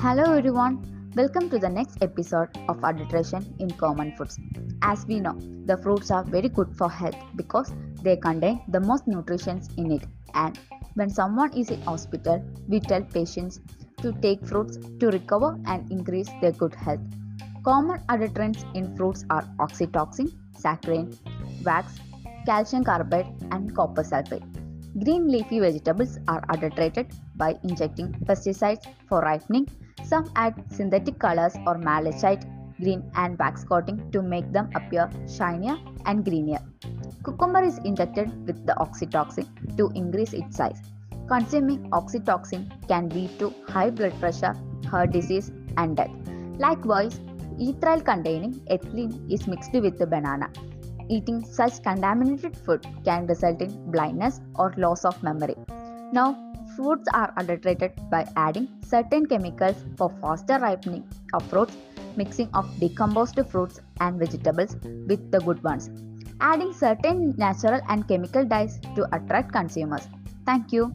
Hello everyone, welcome to the next episode of Adulteration in Common Foods. As we know, the fruits are very good for health because they contain the most nutrients in it. And when someone is in hospital, we tell patients to take fruits to recover and increase their good health. Common adulterants in fruits are oxytocin, saccharin, wax, calcium carbide, and copper sulfate. Green leafy vegetables are adulterated by injecting pesticides for ripening. Some add synthetic colors or malachite green and wax coating to make them appear shinier and greenier. Cucumber is injected with the oxytocin to increase its size. Consuming oxytocin can lead to high blood pressure, heart disease, and death. Likewise, ethyl containing ethylene is mixed with the banana. Eating such contaminated food can result in blindness or loss of memory. Now, fruits are adulterated by adding certain chemicals for faster ripening of fruits, mixing of decomposed fruits and vegetables with the good ones, adding certain natural and chemical dyes to attract consumers. Thank you.